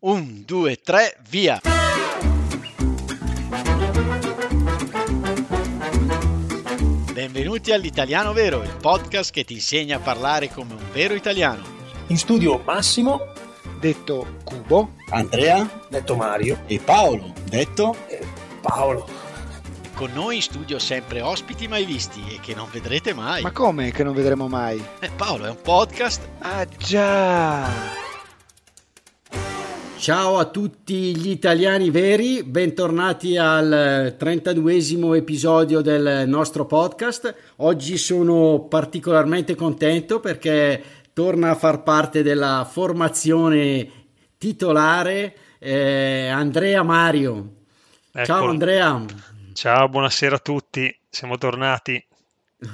Un, due, tre, via! Benvenuti all'Italiano Vero, il podcast che ti insegna a parlare come un vero italiano. In studio Massimo, detto Cubo, Andrea, detto Mario e Paolo, detto Paolo. Con noi in studio sempre ospiti mai visti e che non vedrete mai. Ma come che non vedremo mai? Eh, Paolo, è un podcast? Ah già! Ciao a tutti gli italiani veri, bentornati al 32esimo episodio del nostro podcast. Oggi sono particolarmente contento perché torna a far parte della formazione titolare eh, Andrea Mario. Eccolo. Ciao Andrea. Ciao, buonasera a tutti, siamo tornati.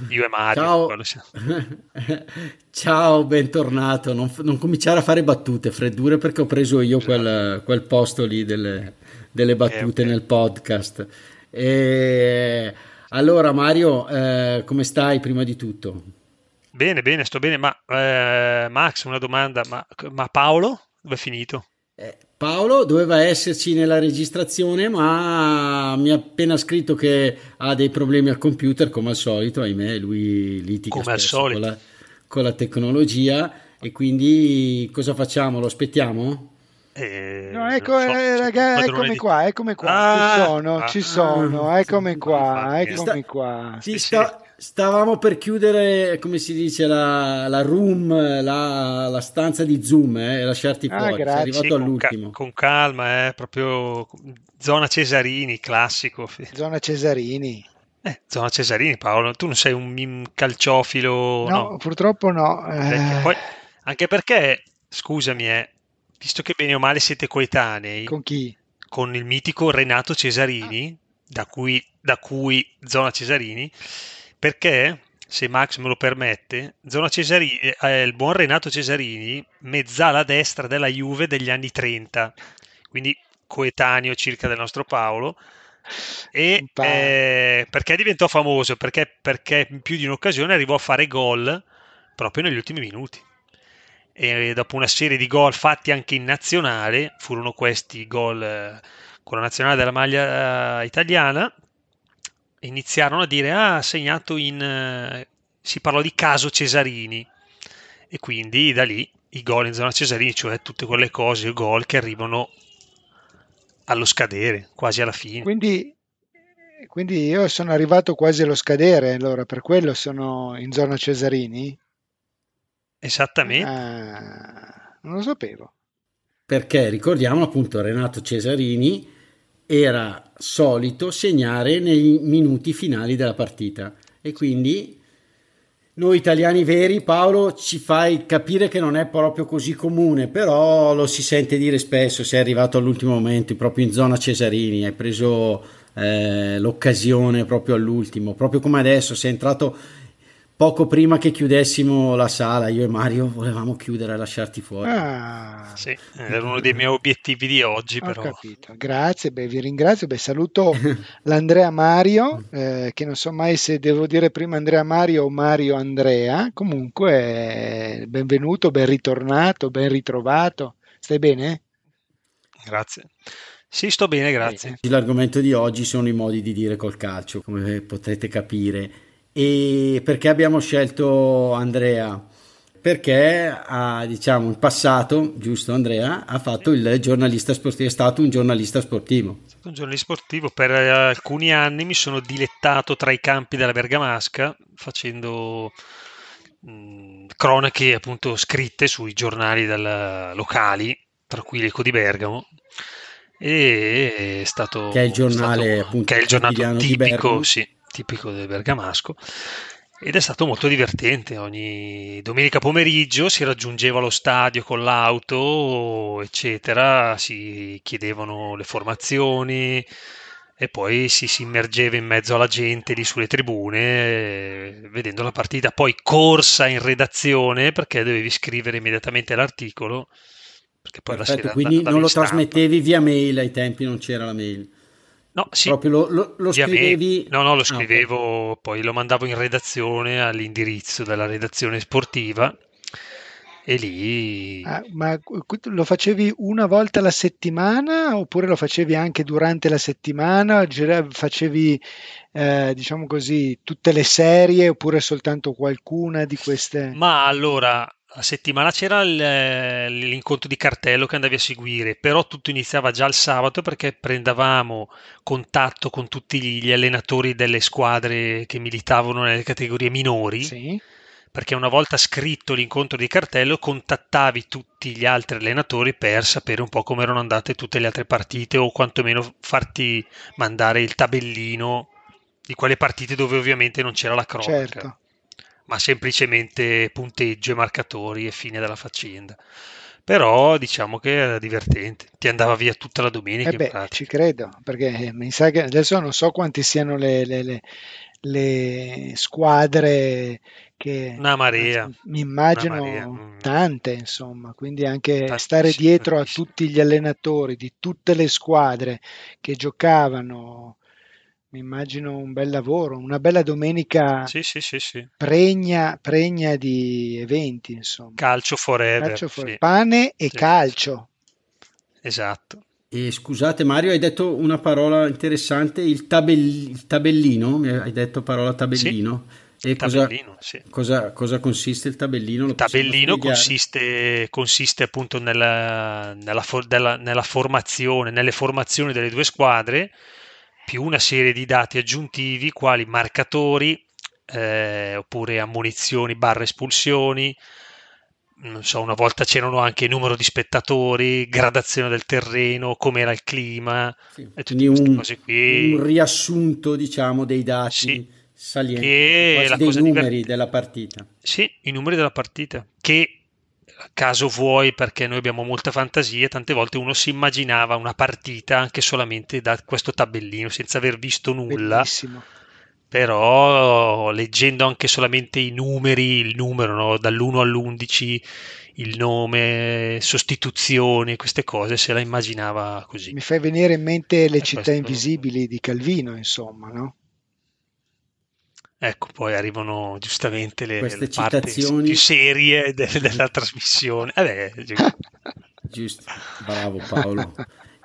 Io e Mario. Ciao. Ciao bentornato. Non, non, cominciare a fare battute, freddure, perché ho preso io quel, quel posto lì delle, delle battute Eh, ok. nel podcast. E, allora, Mario, eh, come stai prima di tutto? Bene, bene, sto bene, ma eh, Max, una domanda, ma, ma Paolo dove è finito? Paolo doveva esserci nella registrazione, ma mi ha appena scritto che ha dei problemi al computer, come al solito, ahimè, lui litiga Come al solito. con la, con la tecnologia e quindi cosa facciamo? Lo aspettiamo? Eh, No, ecco, so, eh, raga, eccomi di- qua, eccomi qua, Ah, ci sono, ah, ci sono, ah, eccomi qua, infatti. eccomi Sta- qua. Sì, sta- stavamo per chiudere, come si dice, la, la room, la, la stanza di Zoom eh, e lasciarti Ah, fuori. Sei grazie. arrivato Sì, all'ultimo. con calma, eh, proprio zona Cesarini, classico. Zona Cesarini. Eh, zona Cesarini, Paolo, tu non sei un, calciofilo, No, no? purtroppo no. eh, Perché poi- anche perché, scusami, eh, visto che bene o male siete coetanei, Con chi? con il mitico Renato Cesarini, da cui, da cui Zona Cesarini, perché, se Max me lo permette, Zona Cesarini, eh, il buon Renato Cesarini, mezzala destra della Juve degli anni 30, quindi coetaneo circa del nostro Paolo. E eh, perché diventò famoso? Perché, perché in più di un'occasione arrivò a fare gol proprio negli ultimi minuti e dopo una serie di gol fatti anche in nazionale, furono questi gol eh, con la nazionale della maglia eh, italiana, iniziarono a dire ah, ha segnato in... eh, si parlò di caso Cesarini e quindi da lì i gol in zona Cesarini, cioè tutte quelle cose, i gol che arrivano allo scadere, quasi alla fine. Quindi, quindi io sono arrivato quasi allo scadere, allora per quello sono in zona Cesarini? Esattamente. Ah, non lo sapevo. Perché ricordiamo appunto Renato Cesarini era solito segnare nei minuti finali della partita. E quindi noi italiani veri, Paolo, ci fai capire che non è proprio così comune, però lo si sente dire spesso, sei arrivato all'ultimo momento, proprio in zona Cesarini, hai preso eh, l'occasione proprio all'ultimo, proprio come adesso, sei entrato poco prima che chiudessimo la sala, io e Mario volevamo chiudere e lasciarti fuori. Ah, Sì, era uno dei miei obiettivi di oggi, ho però. capito. Grazie, beh, vi ringrazio. Beh, saluto l'Andrea Mario, eh, che non so mai se devo dire prima Andrea Mario o Mario Andrea. Comunque, benvenuto, ben ritornato, ben ritrovato. Stai bene? Grazie. Sì, sto bene, grazie. L'argomento di oggi sono i modi di dire col calcio, come potete capire. E perché abbiamo scelto Andrea? Perché ha, diciamo, in passato, giusto Andrea, ha fatto il giornalista sportivo, è stato un giornalista sportivo. Un giornalista sportivo. Per eh, alcuni anni mi sono dilettato tra i campi della Bergamasca facendo mh, cronache appunto scritte sui giornali del- locali, tra cui l'Eco di Bergamo. E è stato Che è il giornale, stato- appunto, che è il giornale tipico, Bergamo. sì, tipico del bergamasco. Ed è stato molto divertente. Ogni domenica pomeriggio si raggiungeva lo stadio con l'auto, eccetera, si chiedevano le formazioni e poi si, si immergeva in mezzo alla gente lì sulle tribune, eh, vedendo la partita. Poi corsa in redazione perché dovevi scrivere immediatamente l'articolo. Perché poi la Perfetto, sera quindi non lo stampa. trasmettevi via mail, ai tempi non c'era la mail. No, sì, Proprio lo, lo- lo scrivevi... No, no, lo Ah, ok. scrivevo, poi lo mandavo in redazione all'indirizzo della redazione sportiva e lì... Ah, ma lo facevi una volta alla settimana oppure lo facevi anche durante la settimana? Facevi, eh, diciamo così, tutte le serie oppure soltanto qualcuna di queste? Ma allora, la settimana c'era l'incontro di cartello che andavi a seguire, però tutto iniziava già il sabato perché prendevamo contatto con tutti gli allenatori delle squadre che militavano nelle categorie minori. Sì perché una volta scritto l'incontro di cartello contattavi tutti gli altri allenatori per sapere un po' come erano andate tutte le altre partite o quantomeno farti mandare il tabellino di quelle partite dove ovviamente non c'era la cronaca, certo. Ma semplicemente punteggio e marcatori e fine della faccenda. Però diciamo che era divertente, ti andava via tutta la domenica. Eh beh, ci credo, perché mi sa che adesso non so quanti siano le, le, le, le squadre che una marea, mi immagino marea. Mm. tante, insomma, quindi anche stare dietro a tutti gli allenatori di tutte le squadre che giocavano, mi immagino un bel lavoro, una bella domenica sì, sì, sì, sì. Pregna, pregna di eventi, insomma. Calcio forever. Calcio forever. Pane e calcio. Esatto. E scusate Mario, hai detto una parola interessante, il, tabell- il tabellino, hai detto parola tabellino. Sì. E cosa, sì. cosa, cosa, consiste il tabellino? il tabellino consiste, consiste, appunto nella, nella, for, della, nella, formazione, nelle formazioni delle due squadre, più una serie di dati aggiuntivi, quali marcatori, eh, oppure ammonizioni, barre espulsioni, non so, una volta c'erano anche numero di spettatori, gradazione del terreno, com'era il clima, sì, e tutte queste un, cose qui. Un riassunto, diciamo, dei dati. Sì salienti, dei numeri divert... della partita. Sì, i numeri della partita, che caso vuoi perché noi abbiamo molta fantasia, tante volte uno si immaginava una partita anche solamente da questo tabellino senza aver visto nulla. Bellissimo. Però leggendo anche solamente i numeri, il numero no? dall'1 all'11, il nome, sostituzioni, queste cose, se la immaginava così. Mi fai venire in mente le e città questo... invisibili di Calvino, insomma, no? Ecco, poi arrivano giustamente le, Queste le citazioni più serie de- della trasmissione. Eh beh, giusto. giusto, bravo Paolo.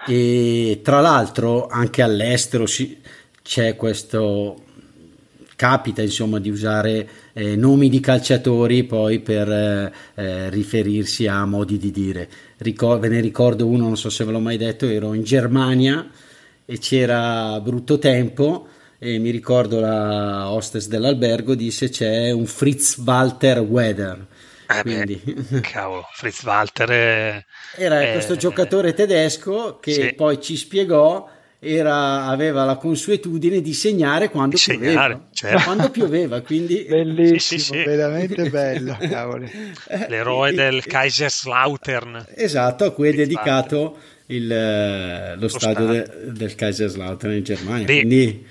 E tra l'altro anche all'estero si, c'è questo, capita insomma di usare eh, nomi di calciatori poi per eh, eh, riferirsi a modi di dire. Ricor- ve ne ricordo uno, non so se ve l'ho mai detto, ero in Germania e c'era brutto tempo e mi ricordo la hostess dell'albergo disse c'è un Fritz Walter Weather. Eh Quindi... beh, cavolo, Fritz Walter è, era è, questo giocatore tedesco che sì. poi ci spiegò era, aveva la consuetudine di segnare quando di segnare, pioveva. Certo. Quando pioveva, quindi bellissimo, sì, sì, veramente bello. L'eroe del Kaiserslautern. Esatto, a cui è dedicato il, lo, lo, stadio, stadio. De, del Kaiserslautern in Germania. Beh, quindi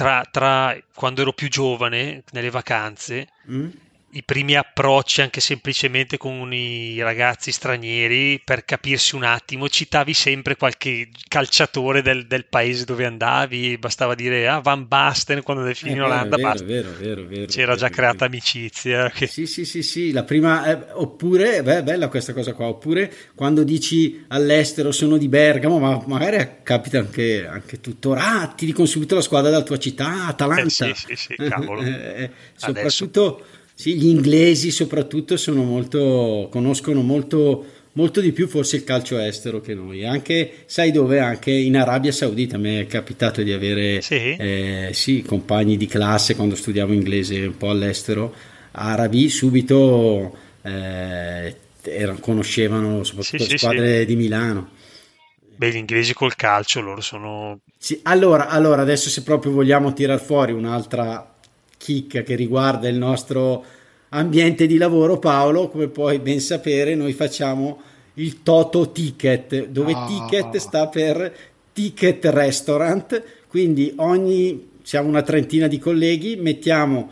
tra, tra quando ero più giovane, nelle vacanze, mm? I primi approcci anche semplicemente con i ragazzi stranieri per capirsi un attimo, citavi sempre qualche calciatore del, del paese dove andavi, bastava dire ah, Van Basten quando andavi in Olanda, vero, vero, vero, vero, c'era già creata amicizia. Che... Sì, sì, sì, sì, la prima, eh, oppure, beh, bella questa cosa qua, oppure quando dici all'estero sono di Bergamo, ma magari capita anche, anche tuttora, ah, ti dicono subito la squadra della tua città, Atalanta. Eh, sì, sì, sì, cavolo. eh, soprattutto... Adesso sì, gli inglesi soprattutto molto, conoscono molto, molto di più forse il calcio estero che noi. Anche, sai dove? Anche in Arabia Saudita mi è capitato di avere sì. Eh, sì, compagni di classe quando studiavo inglese un po' all'estero, arabi, subito eh, erano, conoscevano soprattutto sì, le squadre di Milano. Beh, gli inglesi col calcio loro sono... Sì, allora, allora, adesso se proprio vogliamo tirar fuori un'altra chicca che riguarda il nostro ambiente di lavoro, Paolo, come puoi ben sapere, noi facciamo il Toto Ticket, dove oh. ticket sta per Ticket Restaurant, quindi ogni siamo una trentina di colleghi, mettiamo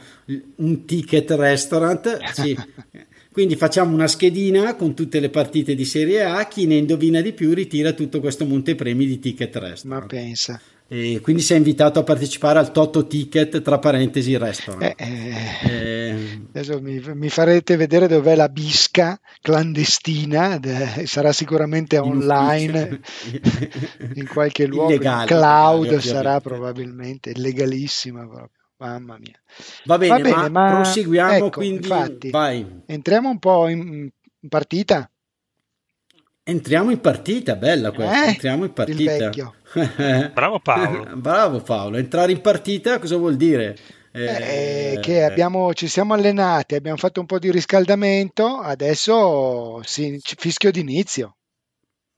un ticket restaurant, sì. quindi facciamo una schedina con tutte le partite di Serie A, chi ne indovina di più ritira tutto questo montepremi di ticket restaurant. Ma pensa. E quindi sei invitato a partecipare al Toto Ticket, tra parentesi, restaurant. Eh, eh, adesso mi, mi, farete vedere dov'è la bisca clandestina, de, sarà sicuramente in online in qualche luogo. Illegale, cloud sarà probabilmente legalissima proprio. Mamma mia. Va bene, Va bene ma, ma proseguiamo ecco, quindi. Infatti, vai. Entriamo un po' in, in partita. Entriamo in partita, bella questa. Eh, Entriamo in partita. Bravo Paolo. Bravo Paolo. Entrare in partita cosa vuol dire? Eh, eh, che abbiamo, ci siamo allenati, abbiamo fatto un po' di riscaldamento, adesso sì, fischio d'inizio.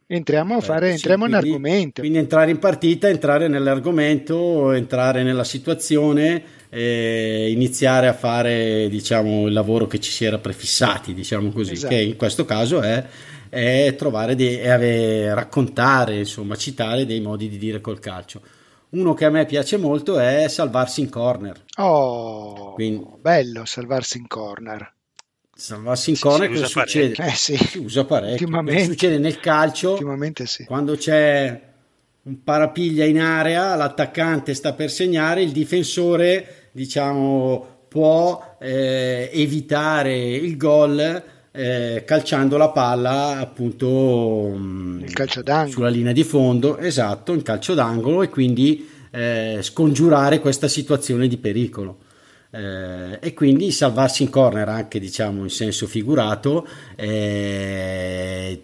Entriamo, a fare, Beh, entriamo sì, quindi, in argomento. Quindi entrare in partita, entrare nell'argomento, entrare nella situazione, eh, iniziare a fare diciamo, il lavoro che ci si era prefissati, diciamo così, esatto. che in questo caso è è trovare dei, è raccontare, insomma, citare dei modi di dire col calcio. Uno che a me piace molto è salvarsi in corner. Oh, Quindi, bello salvarsi in corner. Salvarsi in sì, corner cosa succede? Eh, sì. Si usa parecchio. Succede nel calcio sì. quando c'è un parapiglia in area, l'attaccante sta per segnare, il difensore diciamo può eh, evitare il gol eh, calciando la palla appunto mm, il calcio d'angolo. sulla linea di fondo, esatto, in calcio d'angolo e quindi eh, scongiurare questa situazione di pericolo. Eh, e quindi salvarsi in corner anche diciamo in senso figurato eh,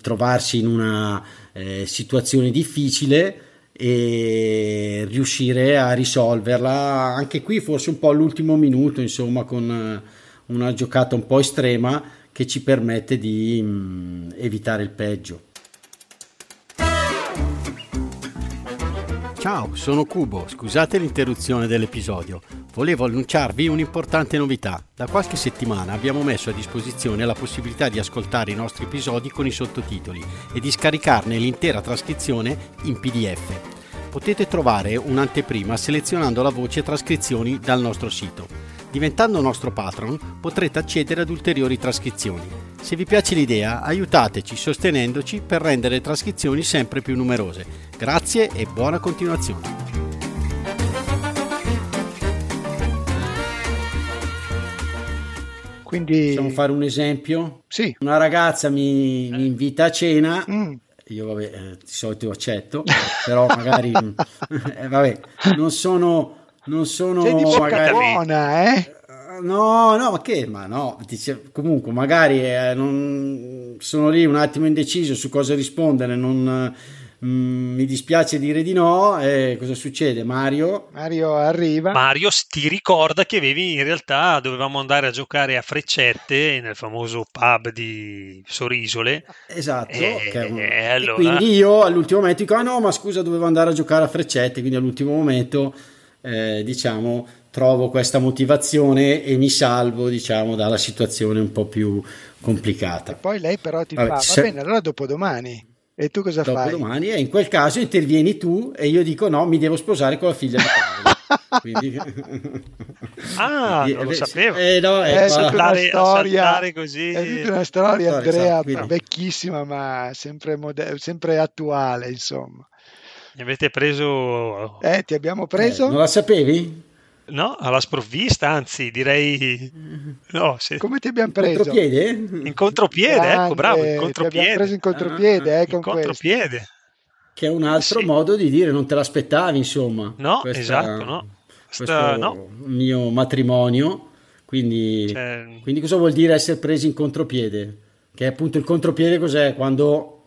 trovarsi in una eh, situazione difficile e riuscire a risolverla anche qui forse un po' all'ultimo minuto insomma con una giocata un po' estrema che ci permette di mh, mm, evitare il peggio. Ciao, sono Cubo, scusate l'interruzione dell'episodio. Volevo annunciarvi un'importante novità. Da qualche settimana abbiamo messo a disposizione la possibilità di ascoltare i nostri episodi con i sottotitoli e di scaricarne l'intera trascrizione in PDF. Potete trovare un'anteprima selezionando la voce trascrizioni dal nostro sito. Diventando nostro patron potrete accedere ad ulteriori trascrizioni. Se vi piace l'idea, aiutateci sostenendoci per rendere le trascrizioni sempre più numerose. Grazie e buona continuazione. Quindi... Possiamo fare un esempio? Sì. Una ragazza mi, mi invita a cena. Mm io vabbè, eh, di solito accetto, però magari eh, vabbè, non sono non sono Sei di magari... buona, eh? No, no, ma che? Ma no, dice, comunque magari eh, non, sono lì un attimo indeciso su cosa rispondere, non, mm, mi dispiace dire di no. E cosa succede? Mario? Mario arriva. Mario ti ricorda che avevi in realtà dovevamo andare a giocare a freccette nel famoso pub di Sorisole. Esatto. E, un... e allora... e quindi io all'ultimo momento dico: Ah no, ma scusa, dovevo andare a giocare a freccette. Quindi all'ultimo momento eh, diciamo, trovo questa motivazione e mi salvo, diciamo, dalla situazione un po' più complicata. E poi lei però ti Vabbè, fa, se... va bene, allora dopodomani. E tu cosa dopo fai? Dopodomani, e in quel caso intervieni tu e io dico no, mi devo sposare con la figlia di Paolo. Quindi... ah, non lo sapevo. Eh, no, è, è saltare, una storia, così. È una storia, Andrea, esatto, vecchissima, ma sempre, moder- sempre attuale, insomma. Mi avete preso... Eh, ti abbiamo preso? Eh, non la sapevi? No, alla sprovvista, anzi, direi... No, se... Come ti abbiamo preso? In contropiede? In contropiede, ecco, Grande, ecco, bravo, in contropiede. Ti abbiamo preso in contropiede, eh, con in contropiede. Che è un altro sì. modo di dire, non te l'aspettavi, insomma. No, questa, esatto, no. Questo no. mio matrimonio, quindi, cioè... quindi cosa vuol dire essere presi in contropiede? Che appunto il contropiede cos'è? Quando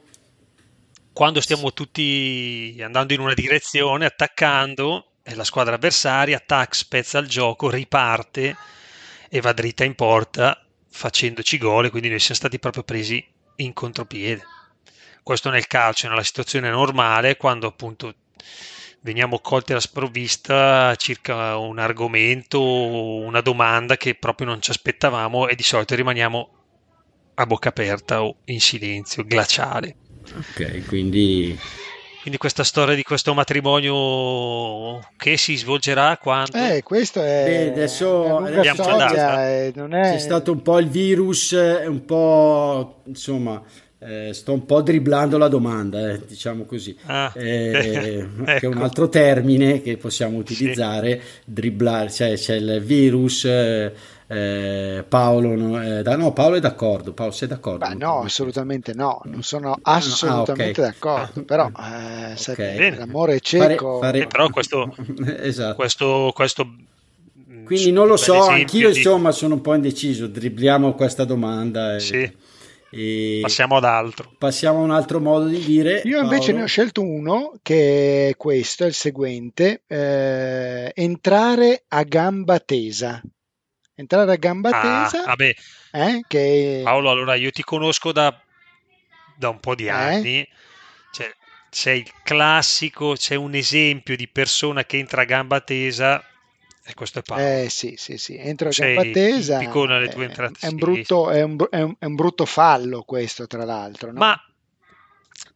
quando stiamo tutti andando in una direzione, attaccando, la squadra avversaria, tac, spezza il gioco, riparte e va dritta in porta facendoci gol, quindi noi siamo stati proprio presi in contropiede. Questo nel calcio, nella situazione normale, quando appunto veniamo colti alla sprovvista circa un argomento, una domanda che proprio non ci aspettavamo e di solito rimaniamo a bocca aperta o in silenzio glaciale. Ok, quindi... Quindi questa storia di questo matrimonio che si svolgerà quando? Eh, questo è... Beh, adesso, è storia, è, non è... C'è stato un po' il virus, un po' insomma eh, sto un po' dribblando la domanda, eh, diciamo così, Ah, eh, che è un ecco. altro termine che possiamo utilizzare, dribblare, cioè c'è il virus, eh, Paolo, no, eh, da- no, Paolo è d'accordo, Paolo sei d'accordo? Beh, no, me? assolutamente no, non sono assolutamente Ah, ok. d'accordo, però eh, sai, Bene. l'amore è Fare- cieco. fare- Eh, però questo- esatto. questo, questo mm, Quindi non lo so, anch'io di- insomma sono un po' indeciso, dribbliamo questa domanda e, Sì, e passiamo ad altro. passiamo a un altro modo di dire. Io invece Paolo. ne ho scelto uno che è questo, è il seguente, eh, entrare a gamba tesa. Entrare a gamba Ah, tesa, vabbè, eh, che Paolo, allora io ti conosco da, da un po' di Eh? anni, cioè, sei il classico, c'è un esempio di persona che entra a gamba tesa e questo è Paolo. Eh sì, sì, sì, entro a gamba tesa. tue eh, È un, brutto, è, un, è un- è un brutto fallo questo, tra l'altro. no? Ma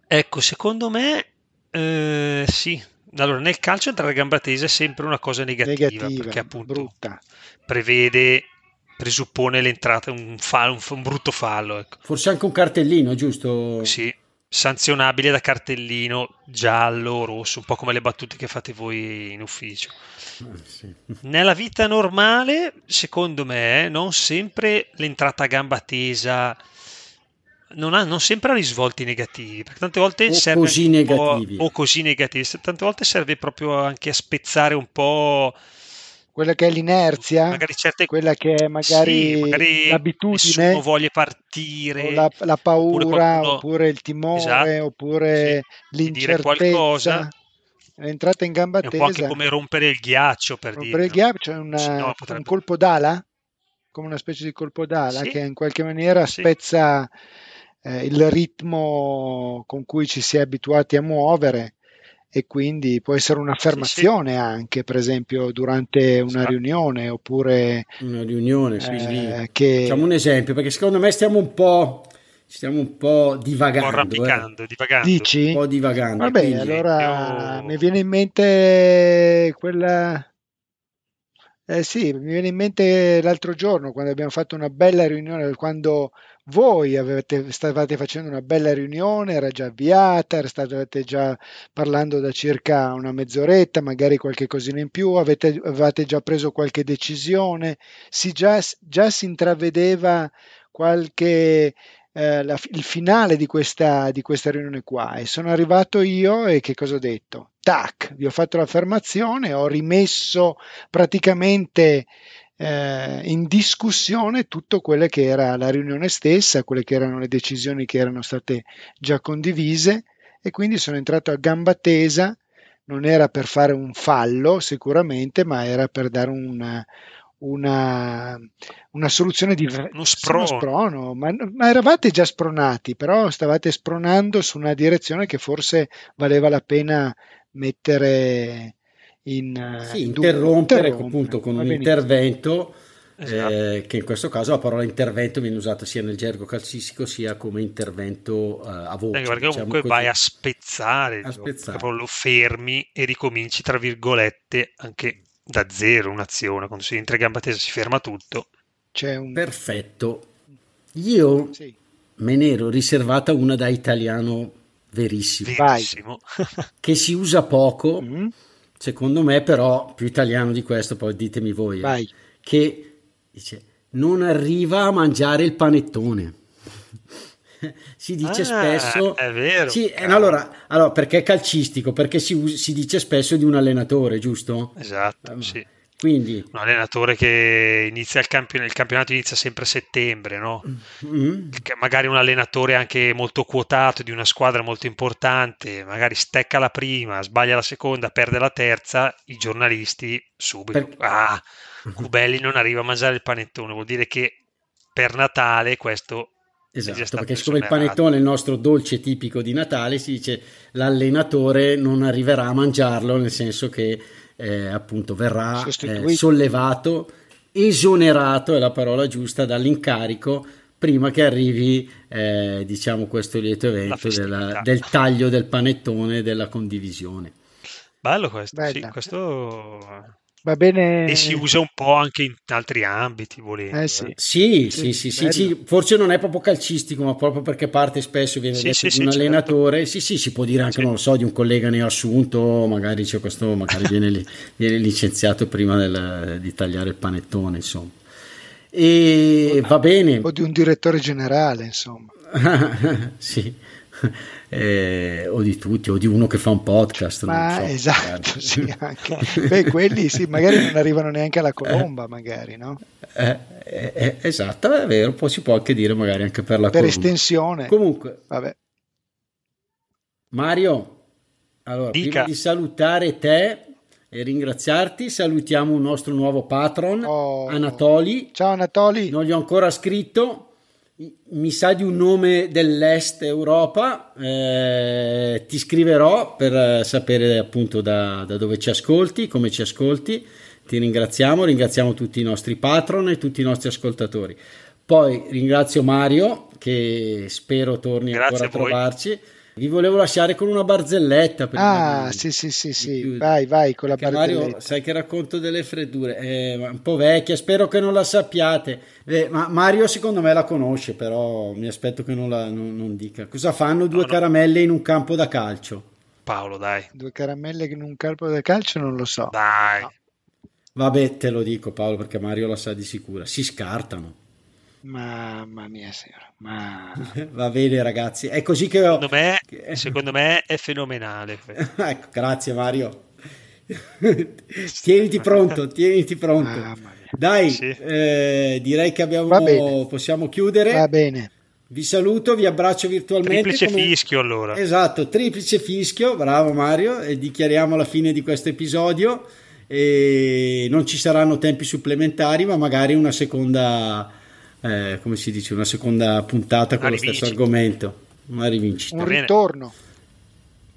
ecco, secondo me, eh, sì. Allora, nel calcio entrare a gamba tesa è sempre una cosa negativa, Negativa, perché appunto brutta. prevede, presuppone l'entrata, un, fa- un, un brutto fallo, ecco. Forse anche un cartellino, giusto? Sì, sanzionabile da cartellino giallo, rosso, un po' come le battute che fate voi in ufficio. Ah, sì. Nella vita normale, secondo me, non sempre l'entrata a gamba tesa non, ha, non sempre ha risvolti negativi, perché tante volte O serve così negativi. o così negativi, tante volte serve proprio anche a spezzare un po' Quella che è l'inerzia, magari certe quella che è magari, Sì, magari l'abitudine, nessuno voglia partire, o la, la paura, qualcuno- oppure il timore, Esatto, oppure sì, l'incertezza. qualcosa. L'entrata in gamba è un po' anche tesa, come rompere il ghiaccio per rompere il dire, no? ghiaccio, è una- Sì, no, un potrebbe- colpo d'ala, come una specie di colpo d'ala Sì. che in qualche maniera Sì. Eh, il ritmo con cui ci si è abituati a muovere e quindi può essere un'affermazione anche, per esempio, durante una Esatto. riunione oppure Una riunione, quindi eh, che facciamo un esempio, perché secondo me stiamo un po', stiamo un po' un po' divagando. eh. arrampicando, divagando. dici? Un po' divagando. Vabbè, quindi- allora io- mi viene in mente quella. Eh sì, mi viene in mente l'altro giorno quando abbiamo fatto una bella riunione, quando voi avete- stavate facendo una bella riunione, era già avviata, stavate già parlando da circa una mezz'oretta, magari qualche cosina in più, avete, avevate già preso qualche decisione, si già, già si intravedeva qualche eh, la- il finale di questa, di questa riunione qua e sono arrivato io e che cosa ho detto? Tac, vi ho fatto l'affermazione, ho rimesso praticamente eh, in discussione tutto quello che era la riunione stessa, quelle che erano le decisioni che erano state già condivise e quindi sono entrato a gamba tesa, non era per fare un fallo sicuramente, ma era per dare una, una, una soluzione di Uno uno sprono. sprono, ma, ma eravate già spronati, però stavate spronando su una direzione che forse valeva la pena mettere in, eh, Sì, in dubbio. interrompere Interrompere, appunto con un intervento, Esatto. eh, che in questo caso la parola intervento viene usata sia nel gergo calcistico sia come intervento eh, a voce. Anche perché diciamo comunque così. vai a spezzare, A gioco, spezzare. proprio lo fermi e ricominci, tra virgolette, anche da zero un'azione. Quando si entra in gamba tesa si ferma tutto. C'è un... Perfetto. Io sì. me ne ero riservata una da italiano verissimo. Verissimo. che si usa poco, Mm, secondo me però più italiano di questo, poi ditemi voi, eh, che dice non arriva a mangiare il panettone. si dice Ah, spesso è vero, Sì, eh, allora, allora, perché è calcistico? Perché si, si dice spesso di un allenatore, giusto? Esatto, Ah, sì. Quindi Un allenatore che inizia il, campion- il campionato inizia sempre a settembre, no? mm, Che magari un allenatore anche molto quotato di una squadra molto importante, magari stecca la prima, sbaglia la seconda, perde la terza, i giornalisti subito. Per- Ah, Cubelli non arriva a mangiare il panettone, vuol dire che per Natale questo Esatto, perché siccome il panettone è il nostro dolce tipico di Natale, si dice l'allenatore non arriverà a mangiarlo, nel senso che eh, appunto verrà eh, sollevato, esonerato è la parola giusta dall'incarico prima che arrivi eh, diciamo questo lieto evento della- del taglio del panettone e della condivisione. Bello questo, sì, questo Va bene. E si usa un po' anche in altri ambiti, volendo. Eh sì. Sì, Sì, sì, sì, sì, sì, forse non è proprio calcistico, ma proprio perché parte spesso viene Sì, detto sì, di sì, un certo. allenatore. Sì, sì, si può dire anche, Sì. non lo so, di un collega neoassunto, magari c'è questo, magari viene, li- viene licenziato prima del- di tagliare il panettone, insomma. E va bene. O di un direttore generale, insomma. sì. Eh, o di tutti, o di uno che fa un podcast. non Ma so, esatto, magari. sì, anche. Beh, quelli sì, magari non arrivano neanche alla colomba, magari, no? Eh, eh, eh, esatto, è vero, poi si può anche dire magari anche per la Per columna. estensione. Comunque, Vabbè. Mario, allora, Dica. prima di salutare te e ringraziarti, salutiamo un nostro nuovo patron, Oh. Anatoli. Ciao Anatoli. Non gli ho ancora scritto, mi sa di un nome dell'est Europa. eh, ti scriverò per eh, sapere appunto da, da dove ci ascolti, come ci ascolti. Ti ringraziamo, ringraziamo tutti i nostri patron e tutti i nostri ascoltatori. Poi ringrazio Mario che spero torni Grazie ancora a a trovarci. Vi volevo lasciare con una barzelletta. prima Ah, di- sì, sì, sì, sì. Vai, vai con la Perché Mario, barzelletta. sai che racconto delle freddure, è un po' vecchia, spero che non la sappiate. Eh, ma Mario secondo me la conosce, però mi aspetto che non, la, non- non dica. Cosa fanno due No, no. caramelle in un campo da calcio? Paolo, dai. Due caramelle in un calpo da calcio non lo so. Dai. No. Vabbè, te lo dico Paolo perché Mario la sa di sicura. Si scartano. Mamma mia, signora. Ma... Va bene ragazzi, è così che ho... Secondo me, che- secondo me è fenomenale. ecco, grazie Mario. tieniti pronto, tieniti pronto. Dai, Sì. eh, direi che abbiamo, Va bene. possiamo chiudere. Va bene. Vi saluto, vi abbraccio virtualmente. Triplice come- fischio allora. Esatto, triplice fischio, bravo Mario, e dichiariamo la fine di questo episodio. E non ci saranno tempi supplementari, ma magari una seconda, eh, come si dice, una seconda puntata con lo stesso argomento. Una rivincita, Un ritorno.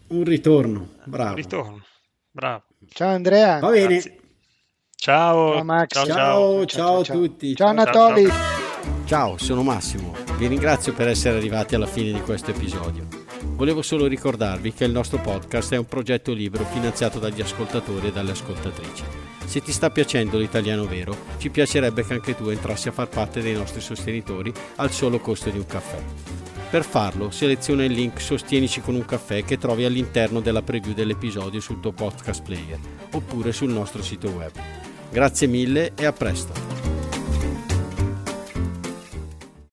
un ritorno, bravo. Ritorno. Bravo. Ciao Andrea. Va bene, Grazie. Ciao. Ciao, Max. Ciao, ciao, ciao. ciao, a tutti. Ciao ciao, Anatoli. Ciao, sono Massimo. Vi ringrazio per essere arrivati alla fine di questo episodio. Volevo solo ricordarvi che il nostro podcast è un progetto libero finanziato dagli ascoltatori e dalle ascoltatrici. Se ti sta piacendo l'italiano vero, ci piacerebbe che anche tu entrassi a far parte dei nostri sostenitori al solo costo di un caffè. Per farlo, seleziona il link Sostienici con un caffè che trovi all'interno della preview dell'episodio sul tuo podcast player oppure sul nostro sito web. Grazie mille e a presto!